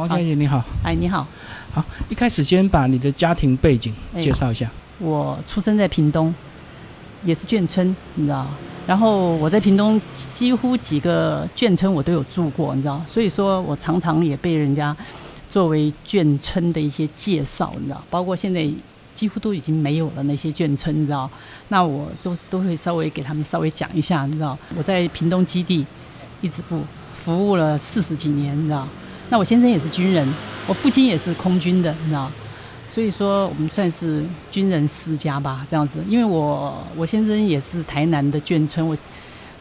王小姐你好，哎，你好，好，一开始先把你的家庭背景哎介绍一下。我出生在屏东，也是眷村，你知道。然后我在屏东几乎几个眷村我都有住过，你知道，所以说我常常也被人家作为眷村的一些介绍，你知道，包括现在几乎都已经没有了那些眷村，你知道，那我都都会稍微给他们稍微讲一下，你知道，我在屏东基地一直不服务了四十几年，你知道，那我先生也是军人，我父亲也是空军的，你知道。所以说，我们算是军人世家吧，这样子。因为我我先生也是台南的眷村，我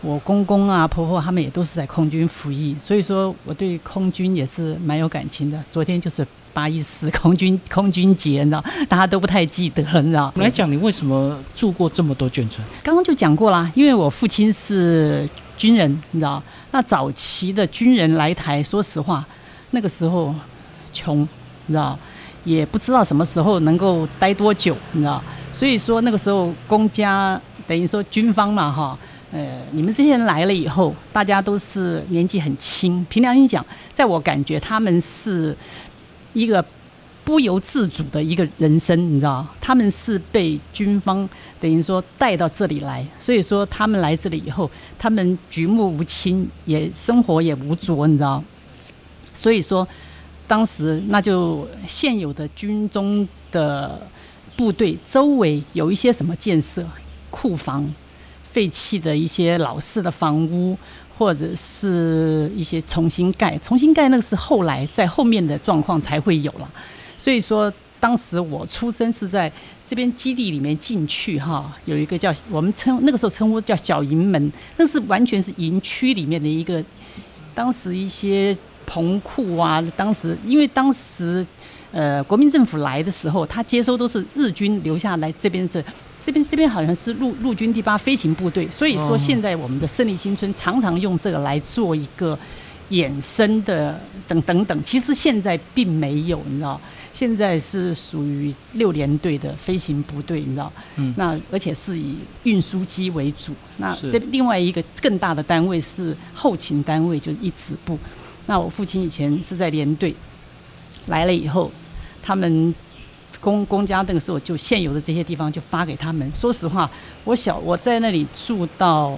我公公啊、婆婆他们也都是在空军服役，所以说我对空军也是蛮有感情的。昨天就是八一四空军空军节，你知道，大家都不太记得了，你知道。来讲，你为什么住过这么多眷村？刚刚就讲过啦，因为我父亲是军人，你知道，那早期的军人来台，说实话，那个时候穷，你知道。也不知道什么时候能够待多久，你知道？所以说那个时候公家等于说军方嘛，哈，呃，你们这些人来了以后，大家都是年纪很轻。凭良心讲，在我感觉他们是一个不由自主的一个人生，你知道？他们是被军方等于说带到这里来，所以说他们来这里以后，他们举目无亲，也生活也无着，你知道？所以说。当时那就现有的军中的部队周围有一些什么建设，库房、废弃的一些老式的房屋，或者是一些重新盖。重新盖那个是后来在后面的状况才会有了。所以说，当时我出生是在这边基地里面进去哈，有一个叫我们称那个时候称呼叫小营门，那是完全是营区里面的一个，当时一些。棚库啊，当时因为当时，呃，国民政府来的时候，他接收都是日军留下来，这边是这边这边好像是陆陆军第八飞行部队，所以说现在我们的胜利新村常常用这个来做一个衍生的等等等，其实现在并没有，你知道，现在是属于六连队的飞行部队，你知道，嗯，那而且是以运输机为主，那这另外一个更大的单位是后勤单位，就是一指部。那我父亲以前是在连队，来了以后，他们公公家那个时候就现有的这些地方就发给他们。说实话，我小我在那里住到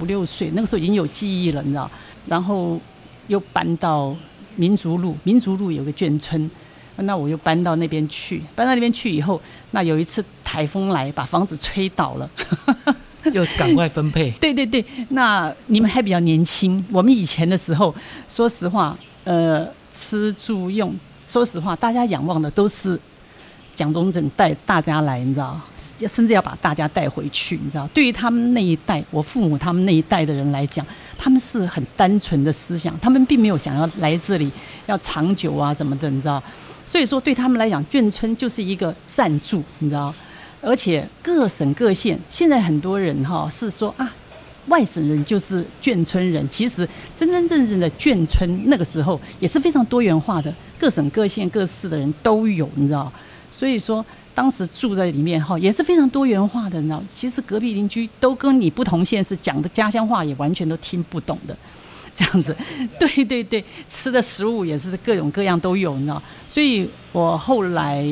五六岁，那个时候已经有记忆了，你知道。然后又搬到民族路，民族路有个眷村，那我又搬到那边去。搬到那边去以后，那有一次台风来，把房子吹倒了。又赶快分配。对对对，那你们还比较年轻。我们以前的时候，说实话，呃，吃住用，说实话，大家仰望的都是蒋中正带大家来，你知道，甚至要把大家带回去，你知道。对于他们那一代，我父母他们那一代的人来讲，他们是很单纯的思想，他们并没有想要来这里要长久啊什么的，你知道。所以说，对他们来讲，眷村就是一个暂住，你知道。而且各省各县，现在很多人哈是说啊，外省人就是眷村人。其实真真正正的眷村，那个时候也是非常多元化的，各省各县各市的人都有，你知道。所以说当时住在里面哈，也是非常多元化的，你知道。其实隔壁邻居都跟你不同县市讲的家乡话也完全都听不懂的，这样子。对对对，吃的食物也是各种各样都有，你知道。所以我后来。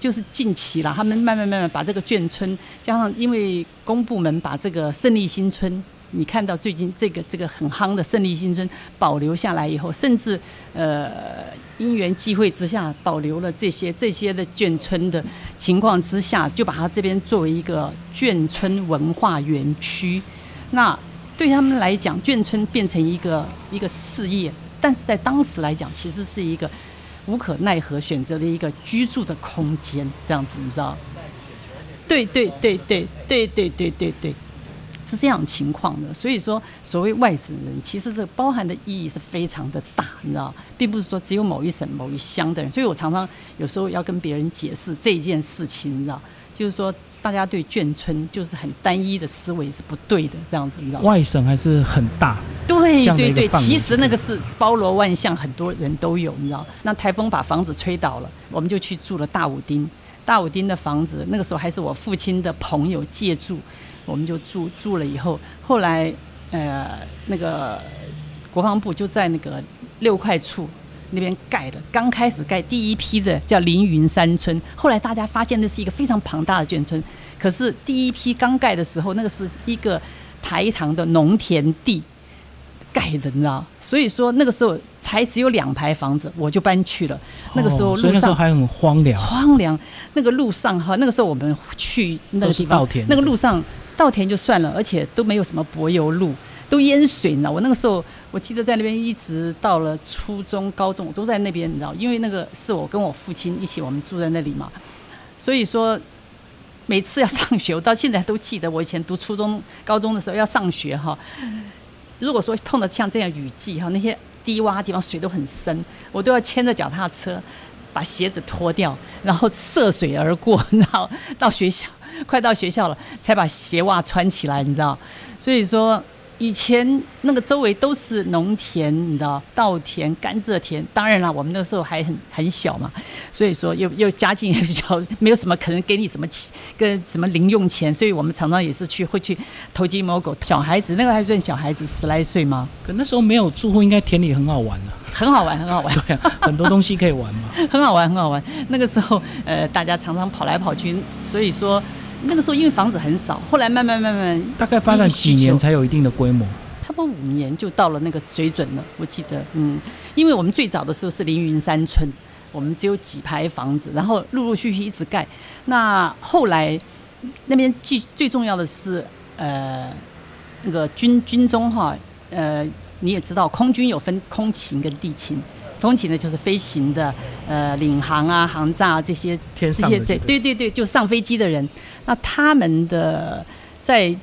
就是近期了，他们慢慢慢慢把这个眷村，加上因为公部门把这个胜利新村，你看到最近这个这个很夯的胜利新村保留下来以后，甚至呃因缘际会之下保留了这些这些的眷村的情况之下，就把它这边作为一个眷村文化园区。那对他们来讲，眷村变成一个一个事业，但是在当时来讲，其实是一个。无可奈何选择了一个居住的空间，这样子你知道？对对对对对对对对对，是这样情况的。所以说，所谓外省人，其实这包含的意义是非常的大，你知道，并不是说只有某一省某一乡的人。所以我常常有时候要跟别人解释这件事情，你知道，就是说。大家对眷村就是很单一的思维是不对的，这样子你知道？外省还是很大，对对对，其实那个是包罗万象，很多人都有，你知道？那台风把房子吹倒了，我们就去住了大武丁。大武丁的房子那个时候还是我父亲的朋友借住，我们就住住了以后，后来呃那个国防部就在那个六块处那边盖的，刚开始盖第一批的叫凌云山村，后来大家发现那是一个非常庞大的眷村，可是第一批刚盖的时候，那个是一个台糖的农田地盖的，你知道，所以说那个时候才只有两排房子，我就搬去了。那个时候路上那时候还很荒凉，荒凉，那个路上哈，那个时候我们去那个地方稻田，那个路上稻田就算了，而且都没有什么柏油路，都淹水呢。我那个时候我记得在那边一直到了初中、高中，我都在那边，你知道，因为那个是我跟我父亲一起，我们住在那里嘛，所以说。每次要上学，我到现在都记得，我以前读初中、高中的时候要上学哈。如果说碰到像这样雨季哈，那些低洼地方水都很深，我都要牵着脚踏车，把鞋子脱掉，然后涉水而过，然后，到学校快到学校了，才把鞋袜穿起来，你知道。所以说，以前那个周围都是农田，你知道，稻田、甘蔗田。当然了，我们那时候还很很小嘛，所以说又又家境也比较没有什么可能给你什么钱跟什么零用钱，所以我们常常也是去会去偷鸡摸狗。小孩子那个还算小孩子，十来岁吗，可那时候没有住户，应该田里很好玩啊。很好玩，很好玩。对啊，很多 东西可以玩嘛。很好玩，很好玩。那个时候，呃，大家常常跑来跑去，所以说那个时候因为房子很少，后来慢慢慢慢，大概发展几年才有一定的规模。差不多五年就到了那个水准了。我记得，嗯，因为我们最早的时候是凌云山村，我们只有几排房子，然后陆陆续续一直盖。那后来那边最最重要的是，呃，那个军军中哈，呃，你也知道，空军有分空勤跟地勤。空勤的就是飞行的，呃，领航啊、航炸、啊、这些天这些对。对对对，就上飞机的人，那他们的在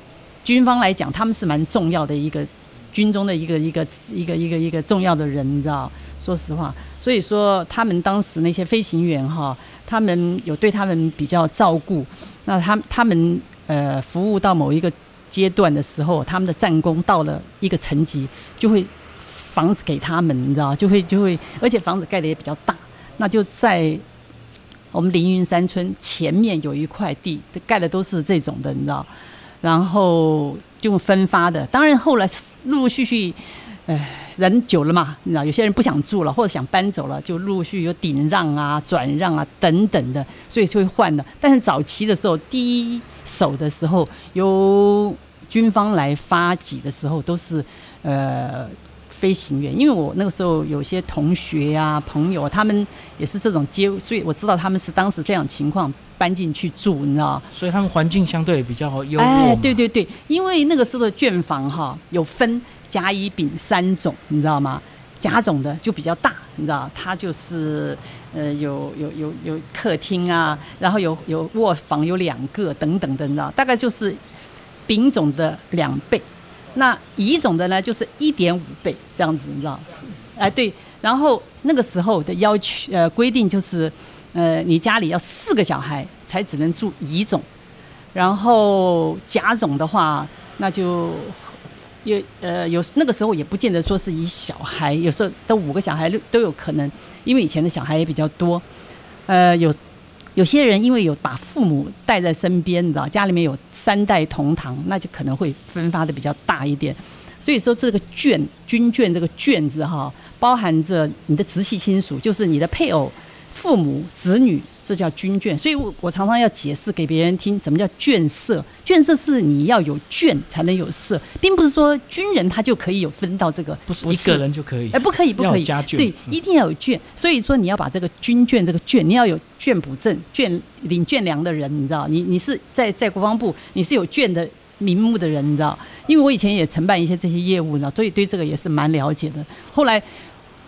军方来讲，他们是蛮重要的一个军中的一个一个一个一个一个重要的人，你知道？说实话，所以说他们当时那些飞行员哈，他们有对他们比较照顾，那他他们呃服务到某一个阶段的时候，他们的战功到了一个层级，就会房子给他们，你知道？就会就会，而且房子盖的也比较大，那就在我们凌云山村前面有一块地，盖的都是这种的，你知道？然后就分发的。当然后来陆陆续续，哎，人久了嘛，你知道，有些人不想住了，或者想搬走了，就陆续续有顶让啊、转让啊等等的，所以就会换的。但是早期的时候，第一手的时候，由军方来发给的时候，都是呃。飞行员，因为我那个时候有些同学啊、朋友，他们也是这种接，所以我知道他们是当时这样情况搬进去住，你知道？所以他们环境相对比较优渥哎，对对对，因为那个时候的卷房哈有分甲、乙、丙三种，你知道吗？甲种的就比较大，你知道，它就是呃有有有有客厅啊，然后有有卧房有两个等等的，你知道，大概就是丙种的两倍。那乙种的呢，就是一点五倍这样子，你知道是？哎，对。然后那个时候的要求呃规定就是，呃，你家里要四个小孩才只能住乙种，然后甲种的话，那就有呃有那个时候也不见得说是以小孩，有时候都五个小孩都都有可能，因为以前的小孩也比较多，呃有。有些人因为有把父母带在身边，你知道，家里面有三代同堂，那就可能会分发的比较大一点。所以说这个眷军眷这个眷字哈，包含着你的直系亲属，就是你的配偶、父母、子女，这叫军眷。所以我我常常要解释给别人听，什么叫眷色？眷色是你要有眷才能有色，并不是说军人他就可以有分到这个，不是一个人就可以哎，，不可以，不可以，对，嗯一定要有眷。所以说你要把这个军眷这个眷，你要有眷补证、眷领眷粮的人，你知道，你你是在在国防部，你是有眷的名目的人，你知道。因为我以前也承办一些这些业务，你知道，所以对这个也是蛮了解的。后来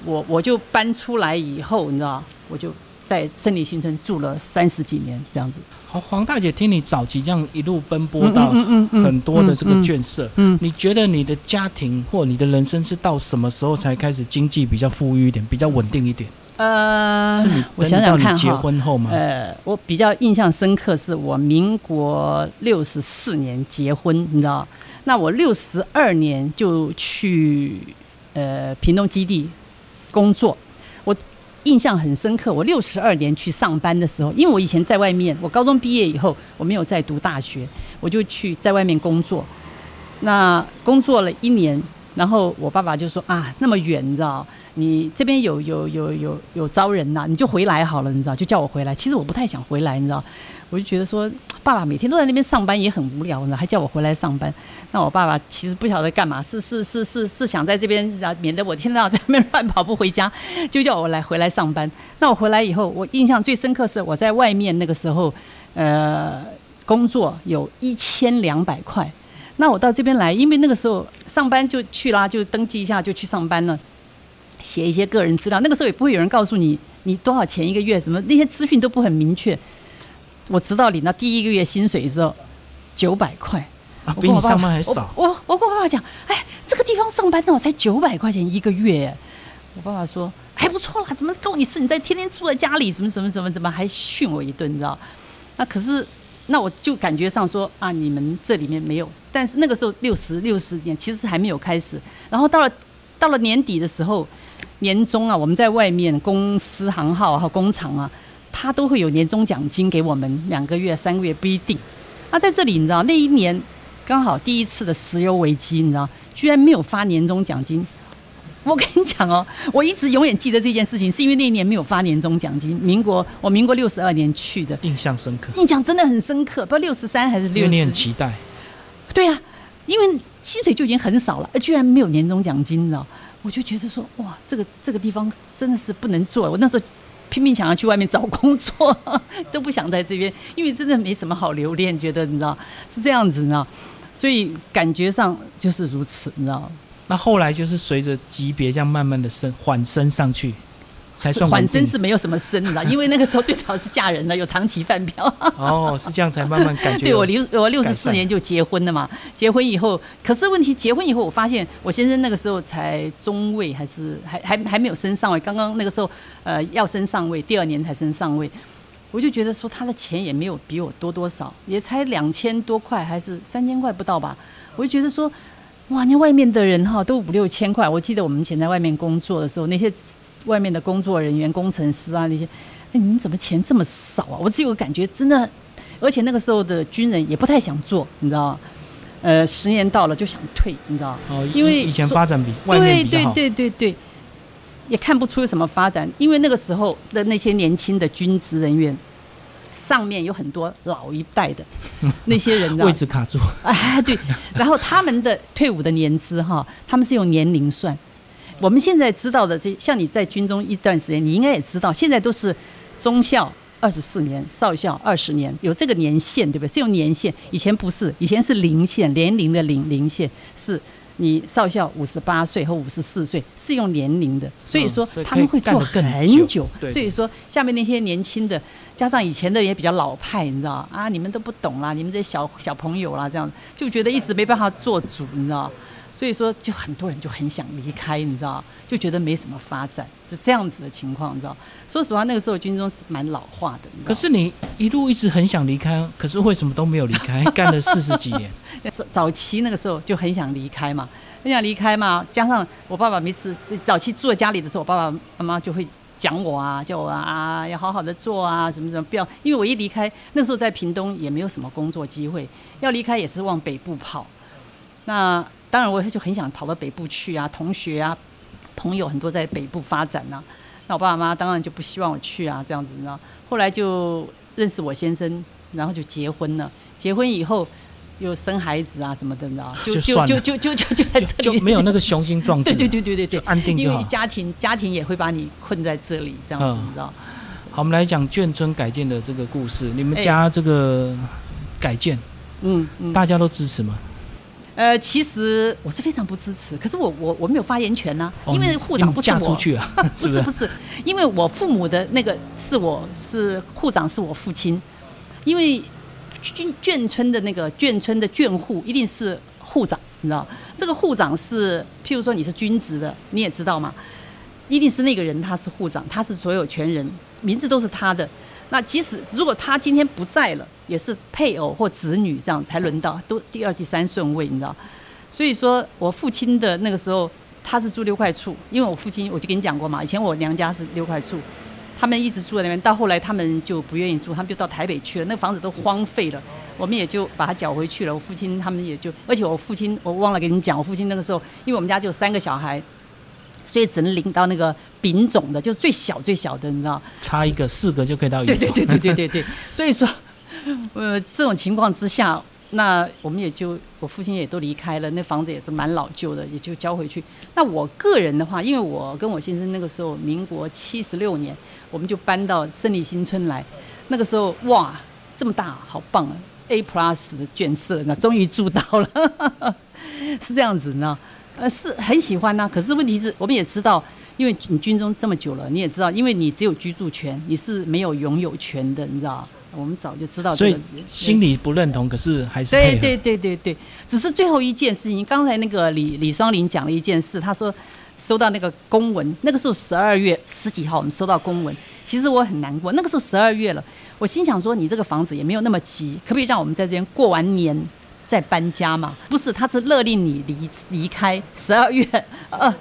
我我就搬出来以后，你知道，我就在胜利新村住了三十几年这样子。好，黄大姐，听你早期这样一路奔波到很多的这个眷舍，嗯你觉得你的家庭或你的人生是到什么时候才开始经济比较富裕一点，比较稳定一点？呃，是你我想想看哈，婚后吗？呃，我比较印象深刻是我民国六十四年结婚，你知道，那我六十二年就去呃屏东基地工作，我印象很深刻。我六十二年去上班的时候，因为我以前在外面，我高中毕业以后我没有再读大学，我就去在外面工作。那工作了一年，然后我爸爸就说啊，那么远，你知道，你这边有有有有有招人呐、你就回来好了，你知道，就叫我回来。其实我不太想回来，你知道，我就觉得说，爸爸每天都在那边上班也很无聊，呢，还叫我回来上班。那我爸爸其实不晓得干嘛，是是是是是想在这边，然后免得我天天在那边乱跑不回家，就叫我来回来上班。那我回来以后，我印象最深刻是我在外面那个时候，呃，工作有一千两百块。那我到这边来，因为那个时候上班就去啦，就登记一下就去上班了，写一些个人资料。那个时候也不会有人告诉你你多少钱一个月，什么那些资讯都不很明确。我直到领到第一个月薪水的时候，九百块。啊，比你上班还少。我我我跟我爸爸讲，哎，这个地方上班呢，我才九百块钱一个月。我爸爸说还不错啦，怎么够你吃？你在天天住在家里，什么什么什么怎么还训我一顿，你知道？那可是那我就感觉上说啊，你们这里面没有，但是那个时候六十六十年其实还没有开始，然后到了到了年底的时候，年终啊，我们在外面公司行号和工厂啊，他都会有年终奖金给我们两个月、三个月不一定。那在这里你知道那一年刚好第一次的石油危机，你知道居然没有发年终奖金。我跟你讲哦，我一直永远记得这件事情，是因为那一年没有发年终奖金。民国我民国六十二年去的，印象深刻，印象真的很深刻，不知道六十三还是六因为你很。期待。对呀、因为薪水就已经很少了，呃居然没有年终奖金，你知道？我就觉得说，哇，这个这个地方真的是不能做。我那时候拼命想要去外面找工作，都不想在这边，因为真的没什么好留恋，觉得你知道是这样子，你知道？所以感觉上就是如此，你知道？那后来就是随着级别这样慢慢的升缓升上去，才算缓升是没有什么升，你知道？因为那个时候最主要是嫁人了，有长期饭票。哦，是这样才慢慢感觉 对。我六我六十四年就结婚了嘛，结婚以后，可是问题结婚以后，我发现我先生那个时候才中位，还是还还还没有升上位，刚刚那个时候呃要升上位，第二年才升上位，我就觉得说他的钱也没有比我多多少，也才两千多块，还是三千块不到吧，我就觉得说。哇，那外面的人哈都五六千块。我记得我们以前在外面工作的时候，那些外面的工作人员、工程师啊那些，哎，你们怎么钱这么少啊？我自己有感觉真的，而且那个时候的军人也不太想做，你知道吗？呃，十年到了就想退，你知道吗？哦，因为以以前发展比外面比好。对对对对对，也看不出有什么发展，因为那个时候的那些年轻的军职人员，上面有很多老一代的那些人，位置卡住，啊，对，然后他们的退伍的年资哈，他们是用年龄算。我们现在知道的这，像你在军中一段时间，你应该也知道，现在都是中校二十四年，少校二十年，有这个年限，对不对？是用年限，以前不是，以前是零线，年龄的零零线是。你少校五十八岁和五十四岁是用年龄的，所以说他们会做很久所以说下面那些年轻的，加上以前的也比较老派，你知道啊，你们都不懂啦，你们这小小朋友啦，这样就觉得一直没办法做主，你知道。所以说，就很多人就很想离开，你知道，就觉得没什么发展，是这样子的情况，你知道。说实话，那个时候军中是蛮老化的，可是你一路一直很想离开，可是为什么都没有离开？干了四十几年，早早期那个时候就很想离开嘛，很想离开嘛，加上我爸爸没事，早期住在家里的时候，我爸爸妈妈就会讲我啊，叫我啊啊要好好的做啊，什么什么，不要，因为我一离开，那时候在屏东也没有什么工作机会，要离开也是往北部跑。那当然我就很想跑到北部去啊，同学啊、朋友很多在北部发展呐、那我爸爸妈妈当然就不希望我去啊，这样子，你知道。后来就认识我先生，然后就结婚了。结婚以后又生孩子啊什么的，你知道，就就就就就就在这里，就没有那个雄心壮志。对对对对对对，安定因。为家庭家庭也会把你困在这里，这样子，嗯你知道。好，我们来讲眷村改建的这个故事。你们哎家这个改建，嗯嗯。大家都支持吗？呃，其实我是非常不支持，可是我我我没有发言权呐、哦因为护长不是我，出去啊？不是不是，因为我父母的那个是我是护长是我父亲，因为眷眷村的那个眷村的眷户一定是护长，你知道，这个护长是譬如说你是军职的，你也知道嘛，一定是那个人他是护长，他是所有权人，名字都是他的。那即使如果他今天不在了，也是配偶或子女这样才轮到，都第二、第三顺位，你知道。所以说我父亲的那个时候，他是住六块处，因为我父亲我就跟你讲过嘛，以前我娘家是六块处，他们一直住在那边，到后来他们就不愿意住，他们就到台北去了，那房子都荒废了。我们也就把它缴回去了。我父亲他们也就，而且我父亲我忘了跟你讲，我父亲那个时候，因为我们家就三个小孩，所以只能领到那个丙种的，就最小最小的，你知道？差一个四个就可以到。对对对对对对对，所以说，呃，这种情况之下，那我们也就我父亲也都离开了，那房子也都蛮老旧的，也就交回去。那我个人的话，因为我跟我先生那个时候民国七十六年，我们就搬到胜利新村来，那个时候哇，这么大，好棒啊！A plus 的眷舍，那终于住到了，是这样子呢。呃，是很喜欢呐、可是问题是，我们也知道，因为你军中这么久了，你也知道，因为你只有居住权，你是没有拥有权的，你知道？我们早就知道所以这个。心里不认同，可是还是。对对对对对，只是最后一件事情，刚才那个李李双林讲了一件事，他说收到那个公文，那个时候十二月十几号我们收到公文，其实我很难过，那个时候十二月了，我心想说你这个房子也没有那么急，可不可以让我们在这边过完年再搬家嘛？不是，他是勒令你离离开十二月呃。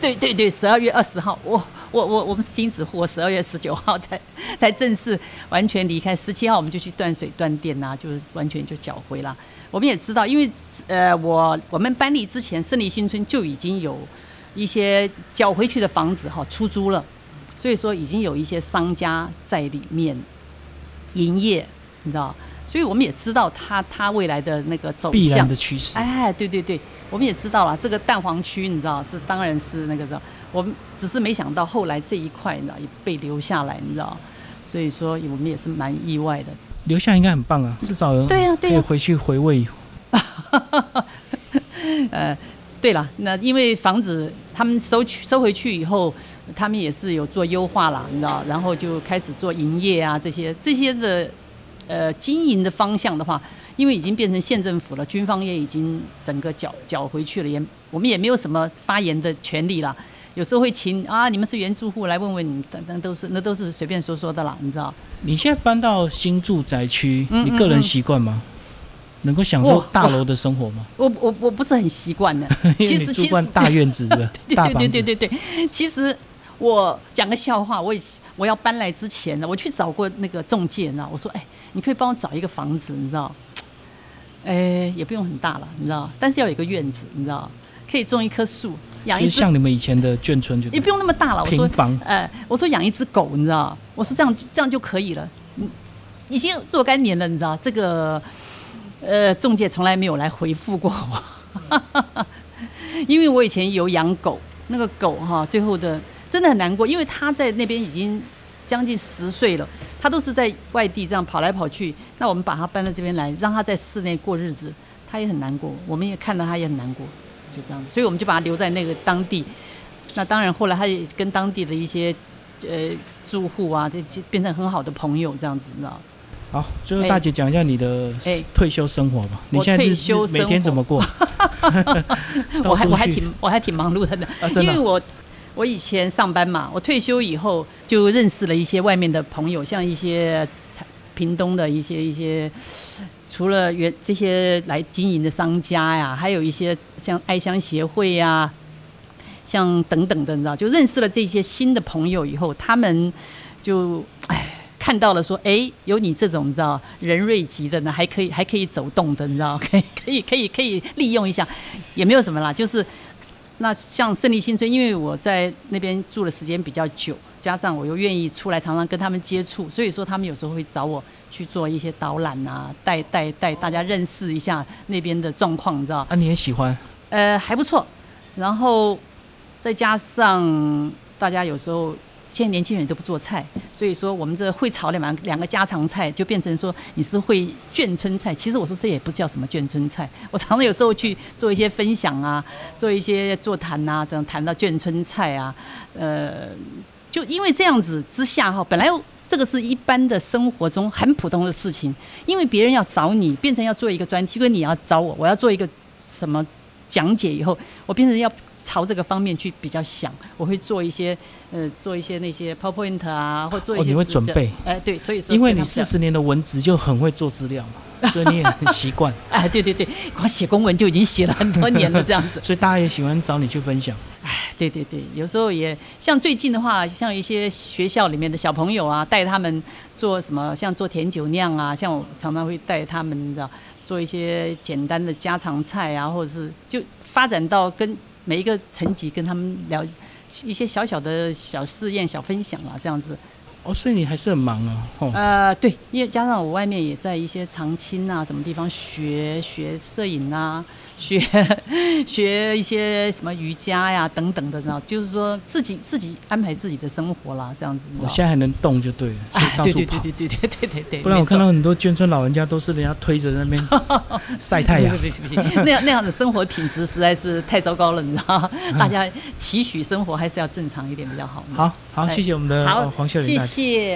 对对对，十二月二十号，我我我我们是钉子户，我十二月十九号才才正式完全离开，十七号我们就去断水断电呐、就是完全就缴回了。我们也知道，因为呃，我我们搬离之前，胜利新村就已经有一些缴回去的房子哈出租了，所以说已经有一些商家在里面营业，你知道，所以我们也知道他他未来的那个走向必然的。趋势。哎，对对对，我们也知道了，这个蛋黄区你知道是当然是那个的，我们只是没想到后来这一块呢也被留下来，你知道，所以说我们也是蛮意外的。留下应该很棒啊，至少有对呀对呀可以回去回味。呃，对了，那因为房子他们收去收回去以后，他们也是有做优化了，你知道，然后就开始做营业啊这些这些的呃经营的方向的话，因为已经变成县政府了，军方也已经整个缴缴回去了，也我们也没有什么发言的权利啦。有时候会请啊，你们是原住户来问问你，等等都是那都是随便说说的啦，你知道？你现在搬到新住宅区，嗯你个人习惯吗？能够享受大楼的生活吗？我我我不是很习惯的，其实其实大院子的 对大，对对对对对，其实我讲个笑话，我以我要搬来之前呢，我去找过那个中介呢，我说，哎，你可以帮我找一个房子，你知道？哎，也不用很大了，你知道，但是要有一个院子，你知道，可以种一棵树，养就是一只，像你们以前的眷村就对也不用那么大了。我说平，房，呃，我说养一只狗，你知道？我说这样这样就可以了。嗯，已经若干年了，你知道这个，呃，中介从来没有来回复过我，因为我以前有养狗，那个狗哈，最后的真的很难过，因为它在那边已经将近十岁了，它都是在外地这样跑来跑去。那我们把他搬到这边来，让他在室内过日子，他也很难过，我们也看到他也很难过，就这样子，所以我们就把他留在那个当地。那当然，后来他也跟当地的一些呃住户啊，就就变成很好的朋友，这样子，你知道？好，最后哎大姐讲一下你的哎退休生活吧。你现在退休生每天怎么过？我还我还挺 我还挺忙碌的呢，啊，的啊因为我我以前上班嘛，我退休以后就认识了一些外面的朋友，像一些采屏东的一些一些，除了原这些来经营的商家呀，还有一些像爱乡协会呀，像等等的，你知道，就认识了这些新的朋友以后，他们就哎。看到了，说，哎，有你这种你知道人瑞级的呢，还可以还可以走动的，你知道，可以可以可以可以利用一下，也没有什么啦，就是那像胜利新村，因为我在那边住的时间比较久，加上我又愿意出来常常跟他们接触，所以说他们有时候会找我去做一些导览啊，带带带大家认识一下那边的状况，你知道？啊，你也喜欢？呃，还不错。然后再加上大家有时候现在年轻人都不做菜，所以说我们这会炒两两两个家常菜，就变成说你是会眷村菜。其实我说这也不叫什么眷村菜，我常常有时候去做一些分享啊，做一些座谈啊，等谈到眷村菜啊，呃，就因为这样子之下哈，本来。这个是一般的生活中很普通的事情，因为别人要找你，变成要做一个专题，跟你要找我，我要做一个什么讲解以后，我变成要朝这个方面去比较想，我会做一些呃，做一些那些 PowerPoint 啊，或做一哦，你会些准备，哎、对，所以说因为你四十年的文职就很会做资料嘛。所以你也很习惯，哎，对对对，光写公文就已经写了很多年了，这样子。所以大家也喜欢找你去分享。哎对对对，有时候也像最近的话，像一些学校里面的小朋友啊，带他们做什么，像做甜酒酿啊，像我常常会带他们，你知道，做一些简单的家常菜啊，或者是就发展到跟每一个层级跟他们聊一些小小的小试验、小分享啊，这样子。哦，所以你还是很忙啊。哦，呃，对，因为加上我外面也在一些长青啊，什么地方学学摄影啊，学 学一些什么瑜伽呀等等的，呢，就是说自己自己安排自己的生活啦，这样子。我现在还能动就对了。对对对对对对对对对。不然我看到很多眷村老人家都是人家推着那边 晒太阳不。行不行，那样那样的生活品质实在是太糟糕了，你知道？大家期许生活还是要正常一点比较好。好好，哎谢谢我们的黄秀玲谢。谢。